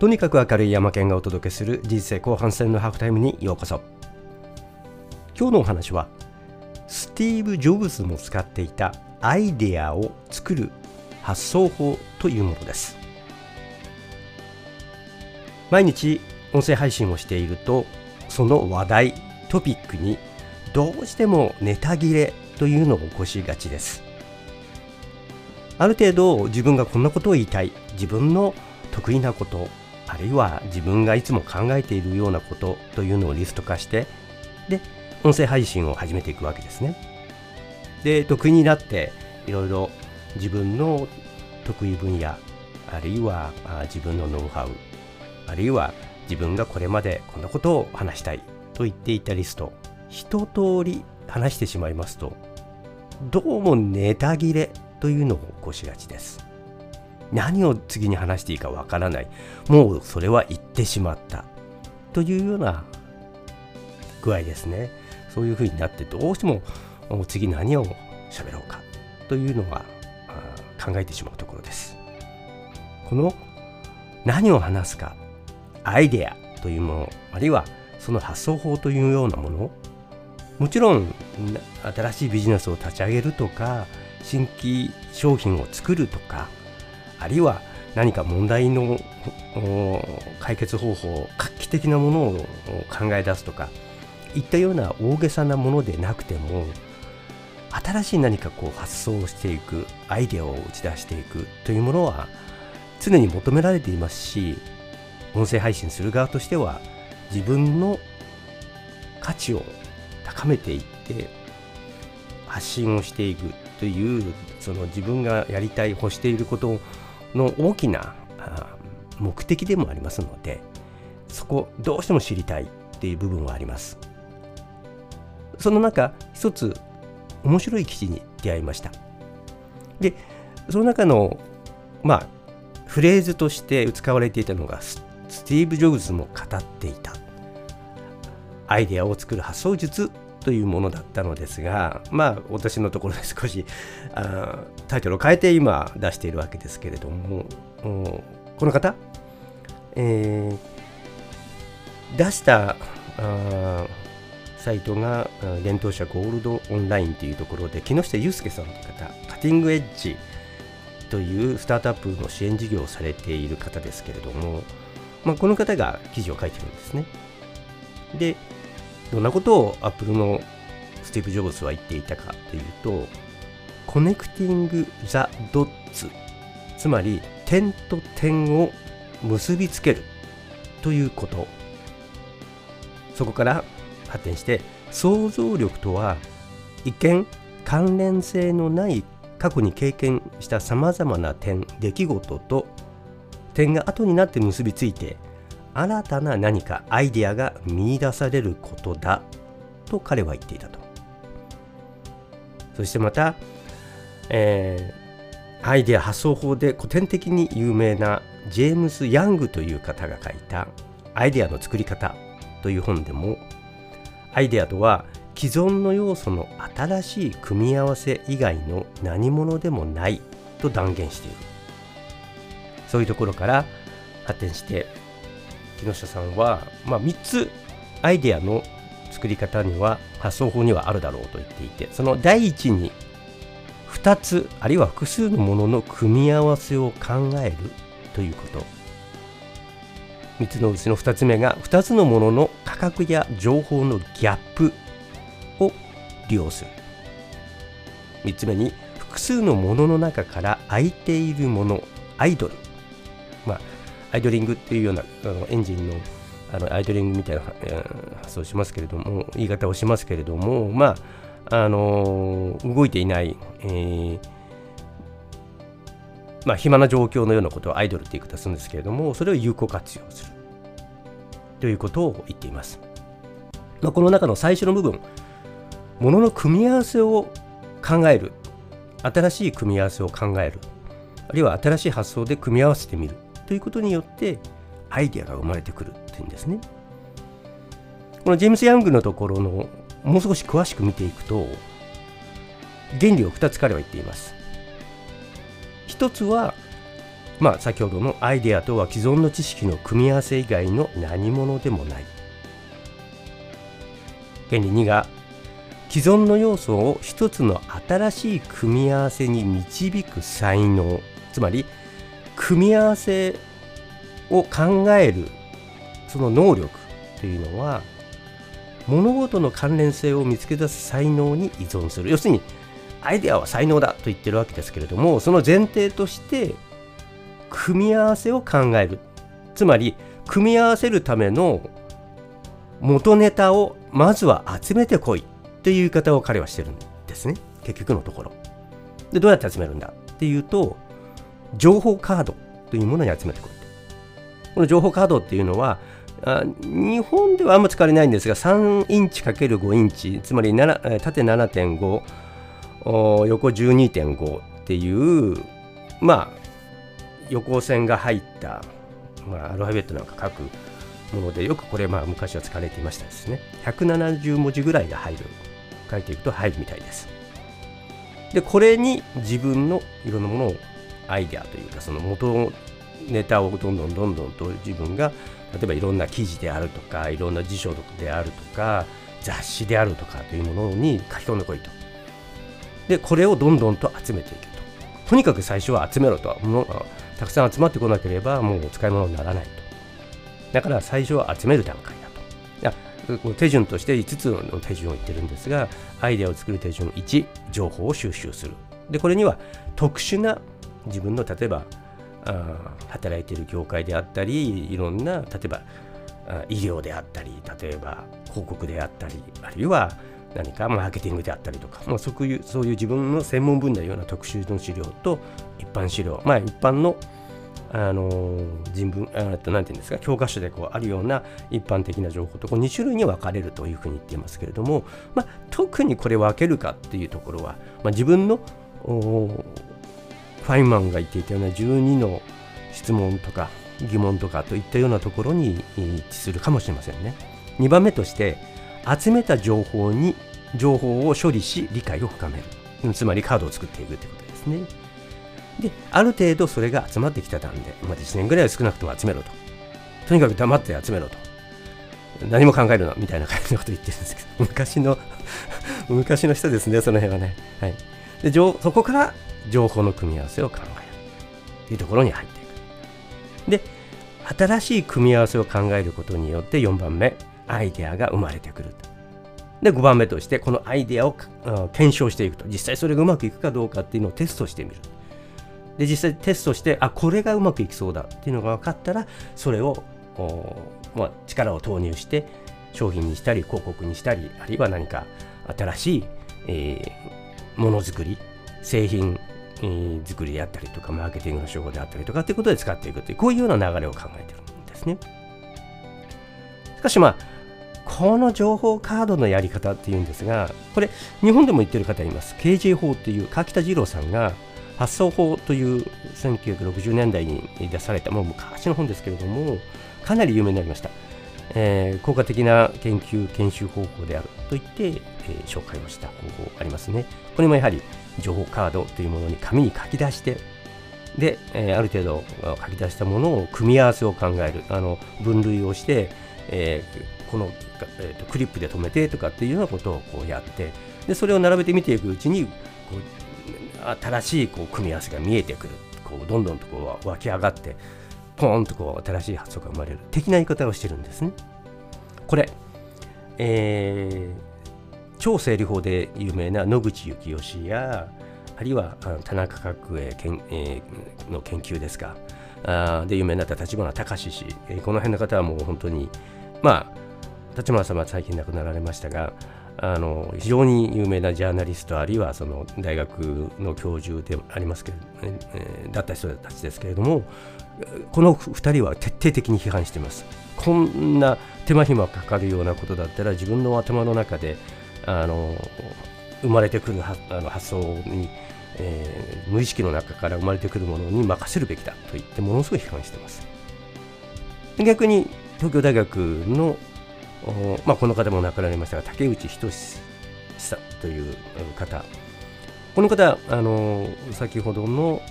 とにかく明るい山県がお届けする人生後半戦のハーフタイムにようこそ。今日のお話はスティーブ・ジョブズも使っていたアイデアを作る発想法というものです。毎日音声配信をしているとその話題トピックにどうしてもネタ切れというのを起こしがちです。ある程度自分がこんなことを言いたい自分の得意なことあるいは自分がいつも考えているようなことというのをリスト化してで音声配信を始めていくわけですね。で得意になっていろいろ自分の得意分野あるいは自分のノウハウあるいは自分がこれまでこんなことを話したいと言っていたリスト一通り話してしまいますとどうもネタ切れというのを起こしがちです。何を次に話していいかわからない。もうそれは言ってしまった。というような具合ですね。そういうふうになってどうしても次何を喋ろうか。というのは考えてしまうところです。この何を話すかアイデアというものあるいはその発想法というようなものもちろん新しいビジネスを立ち上げるとか新規商品を作るとかあるいは何か問題の解決方法画期的なものを考え出すとかいったような大げさなものでなくても新しい何かこう発想をしていくアイデアを打ち出していくというものは常に求められていますし音声配信する側としては自分の価値を高めていって発信をしていくというその自分がやりたい欲していることの大きな目的でもありますのでそこどうしても知りたいっていう部分はあります。その中一つ面白い記事に出会いました。でその中のまあフレーズとして使われていたのがスティーブ・ジョブズも語っていた。アイデアを作る発想術というものだったのですがまあ私のところで少しあタイトルを変えて今出しているわけですけれどもこの方、えー、出したあサイトが伝統者ゴールドオンラインというところで木下祐介さんという方カティングエッジというスタートアップの支援事業をされている方ですけれども、まあ、この方が記事を書いてるんですね。で、どんなことをアップルのスティーブ・ジョブズは言っていたかというと、 Connecting the dots、つまり点と点を結びつけるということ。そこから発展して想像力とは一見関連性のない過去に経験したさまざまな点出来事と点が後になって結びついて新たな何かアイデアが見いだされることだと彼は言っていたと。そしてまた、えー、アイデア発想法で古典的に有名なジェームス・ヤングという方が書いた「アイデアの作り方」という本でもアイデアとは既存の要素の新しい組み合わせ以外の何者でもないと断言している。そういうところから発展して木下さんは、まあ、3つアイデアの作り方には発想法にはあるだろうと言っていてその第一に2つあるいは複数のものの組み合わせを考えるということ。3つのうちの2つ目が2つのものの価格や情報のギャップを利用する。3つ目に複数のものの中から空いているものアイドル。まあアイドリングっていうようなあのエンジンのあのアイドリングみたいな発想しますけれども言い方をしますけれどもまああの動いていない、えーまあ、暇な状況のようなことをアイドルって言い方するんですけれどもそれを有効活用する。ということを言っています、まあ、この中の最初の部分ものの組み合わせを考える。新しい組み合わせを考える。あるいは新しい発想で組み合わせてみる。ということによってアイデアが生まれてくるっていうんですね。このジェームス・ヤングのところのもう少し詳しく見ていくと原理を2つ彼は言っています。一つはまあ先ほどのアイデアとは既存の知識の組み合わせ以外の何者でもない原理2が既存の要素を一つの新しい組み合わせに導く才能つまり組み合わせを考えるその能力というのは物事の関連性を見つけ出す才能に依存する。要するにアイデアは才能だと言ってるわけですけれどもその前提として組み合わせを考える。つまり組み合わせるための元ネタをまずは集めてこいっていう言い方を彼はしてるんですね。結局のところ。でどうやって集めるんだっていうと情報カードというものに集めてこいこの情報カードっていうのはあ日本ではあんま使われないんですが3インチ ×5 インチつまり7縦7.5横12.5っていうまあ横線が入った、まあ、アルファベットなんか書くものでよくこれまあ昔は使われていましたですね。170文字ぐらいが入る。書いていくと入るみたいです。でこれに自分のいろんなものをアイデアというかその元ネタをどんどんどんどんと自分が例えばいろんな記事であるとかいろんな辞書であるとか雑誌であるとかというものに書き込んでこいと。でこれをどんどんと集めていくと。とにかく最初は集めろとたくさん集まってこなければもう使い物にならないと。だから最初は集める段階だと。いや手順として5つの手順を言ってるんですがアイデアを作る手順1情報を収集する。でこれには特殊な自分の例えば働いている業界であったりいろんな例えば医療であったり例えば広告であったりあるいは何かマーケティングであったりとか、まあ、そういうそういう自分の専門分野のような特殊の資料と一般資料まあ一般のあの人文あと何て言うんですか教科書でこうあるような一般的な情報とこう2種類に分かれるというふうに言っていますけれども、まあ、特にこれ分けるかっていうところは、まあ、自分のファインマンが言っていたような12の質問とか疑問とかといったようなところに一致するかもしれませんね。2番目として集めた情報に情報を処理し理解を深める。つまりカードを作っていくということですね。である程度それが集まってきた段で、まあ、1年ぐらいは少なくとも集めろと。とにかく黙って集めろと。何も考えるなみたいな感じのことを言ってるんですけど昔の昔の人ですねその辺はね、はい、でそこから情報の組み合わせを考える。というところに入っていく。で新しい組み合わせを考えることによって4番目アイデアが生まれてくると。で5番目としてこのアイデアを検証していくと。実際それがうまくいくかどうかっていうのをテストしてみる。で実際テストしてあこれがうまくいきそうだっていうのが分かったらそれを、まあ、力を投入して商品にしたり広告にしたりあるいは何か新しい、えー、ものづくり製品作りであったりとかマーケティングの手法であったりとかっていうことで使っていくというこういうような流れを考えているんですね。しかしまあこの情報カードのやり方っていうんですがこれ日本でも言ってる方います。KJ 法っていう柿田二郎さんが発想法という1960年代に出されたもう昔の本ですけれどもかなり有名になりました、えー、効果的な研究研修方法であると言って、えー、紹介をした方法ありますね。これもやはり情報カードというものに紙に書き出してで、えー、ある程度書き出したものを組み合わせを考える。あの分類をして、えー、この、えーと、クリップで止めてとかっていうようなことをこうやってでそれを並べて見ていくうちにこう新しいこう組み合わせが見えてくる。こうどんどんとこう湧き上がってポーンとこう新しい発想が生まれる。的な言い方をしてるんですね。これ、えー、超整理法で有名な野口幸義やあるいは田中角栄研、えー、の研究ですか。あで有名になった立花隆氏、えー、この辺の方はもう本当にまあ立花様は最近亡くなられましたがあの非常に有名なジャーナリストあるいはその大学の教授でありますけど、えー、だった人たちですけれどもこの2人は徹底的に批判しています。こんな手間暇かかるようなことだったら自分の頭の中であの生まれてくるあの発想に、えー、無意識の中から生まれてくるものに任せるべきだと言ってものすごい批判してます。逆に東京大学の、まあ、この方も亡くなりましたが竹内仁さんという方。この方あの先ほどの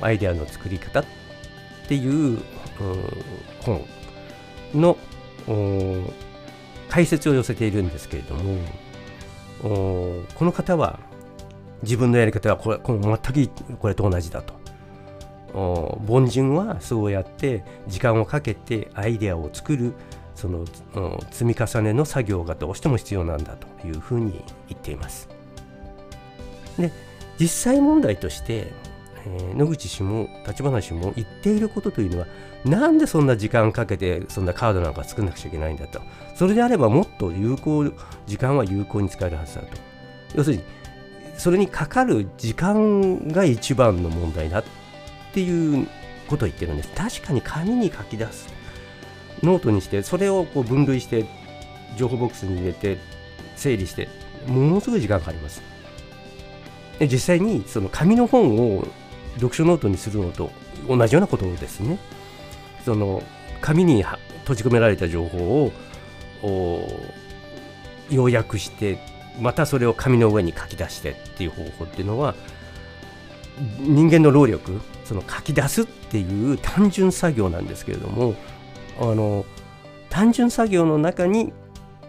アイデアの作り方っていう本の解説を寄せているんですけれどもこの方は自分のやり方はこれこの全くこれと同じだと凡人はそうやって時間をかけてアイデアを作るその積み重ねの作業がどうしても必要なんだというふうに言っています。で実際問題として、えー、野口氏も立花氏も言っていることというのはなんでそんな時間かけてそんなカードなんか作んなくちゃいけないんだと。それであればもっと有効時間は有効に使えるはずだと。要するにそれにかかる時間が一番の問題だっていうことを言ってるんです。確かに紙に書き出す。ノートにしてそれをこう分類して情報ボックスに入れて整理してものすごい時間かかります。で実際にその紙の本を読書ノートにするのと同じようなことですね。その紙に閉じ込められた情報を要約してまたそれを紙の上に書き出してっていう方法っていうのは人間の労力その書き出すっていう単純作業なんですけれどもあの単純作業の中に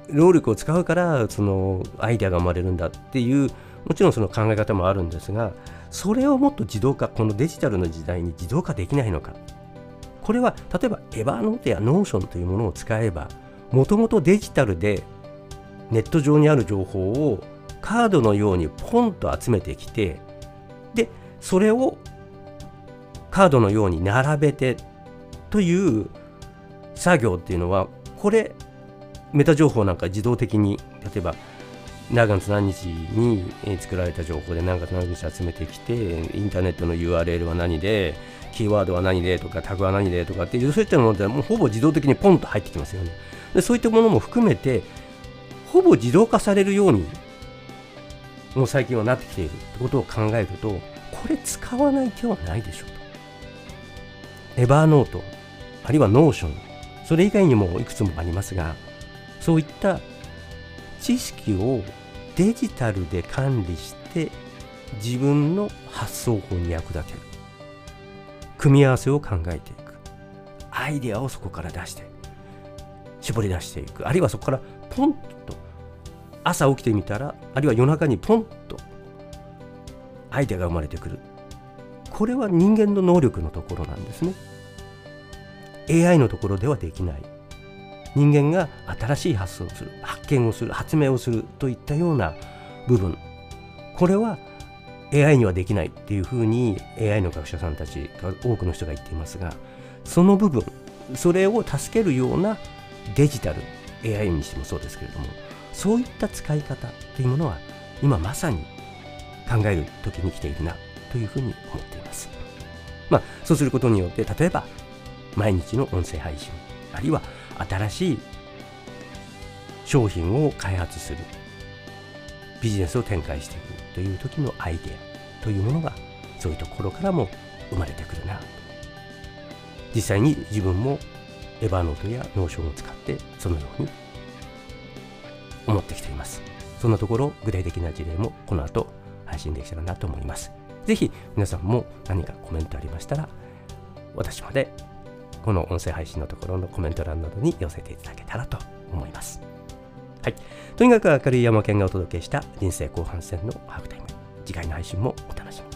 労力を使うからそのアイデアが生まれるんだっていうもちろんその考え方もあるんですがそれをもっと自動化このデジタルの時代に自動化できないのか。これは例えば Evernoteや Notionというものを使えばもともとデジタルでネット上にある情報をカードのようにポンと集めてきてでそれをカードのように並べてという作業っていうのはこれメタ情報なんか自動的に例えば何月何日に作られた情報で何月何日集めてきてインターネットの URL は何でキーワードは何でとかタグは何でとかっていうそういったものでもうほぼ自動的にポンと入ってきますよね。でそういったものも含めてほぼ自動化されるようにもう最近はなってきているってことを考えるとこれ使わない手はないでしょうと。 Evernoteあるいは Notionそれ以外にもいくつもありますがそういった知識をデジタルで管理して自分の発想法に役立てる。組み合わせを考えていく。アイデアをそこから出して絞り出していく。あるいはそこからポンと朝起きてみたらあるいは夜中にポンとアイデアが生まれてくる。これは人間の能力のところなんですね。AI のところではできない。人間が新しい発想をする発見をする発明をするといったような部分これは AI にはできないっていうふうに AI の学者さんたち多くの人が言っていますがその部分それを助けるようなデジタル AI にしてもそうですけれどもそういった使い方というものは今まさに考える時に来ているなというふうに思っています。まあ、そうすることによって例えば毎日の音声配信あるいは新しい商品を開発する。ビジネスを展開していくという時のアイデアというものがそういうところからも生まれてくるな。実際に自分も Evernote や Notion を使ってそのように思ってきています。そんなところ具体的な事例もこの後配信できたらなと思います。ぜひ皆さんも何かコメントありましたら私までこの音声配信のところのコメント欄などに寄せていただけたらと思います。はい。とにかく明るい山県がお届けした人生後半戦のハーフタイム。次回の配信もお楽しみ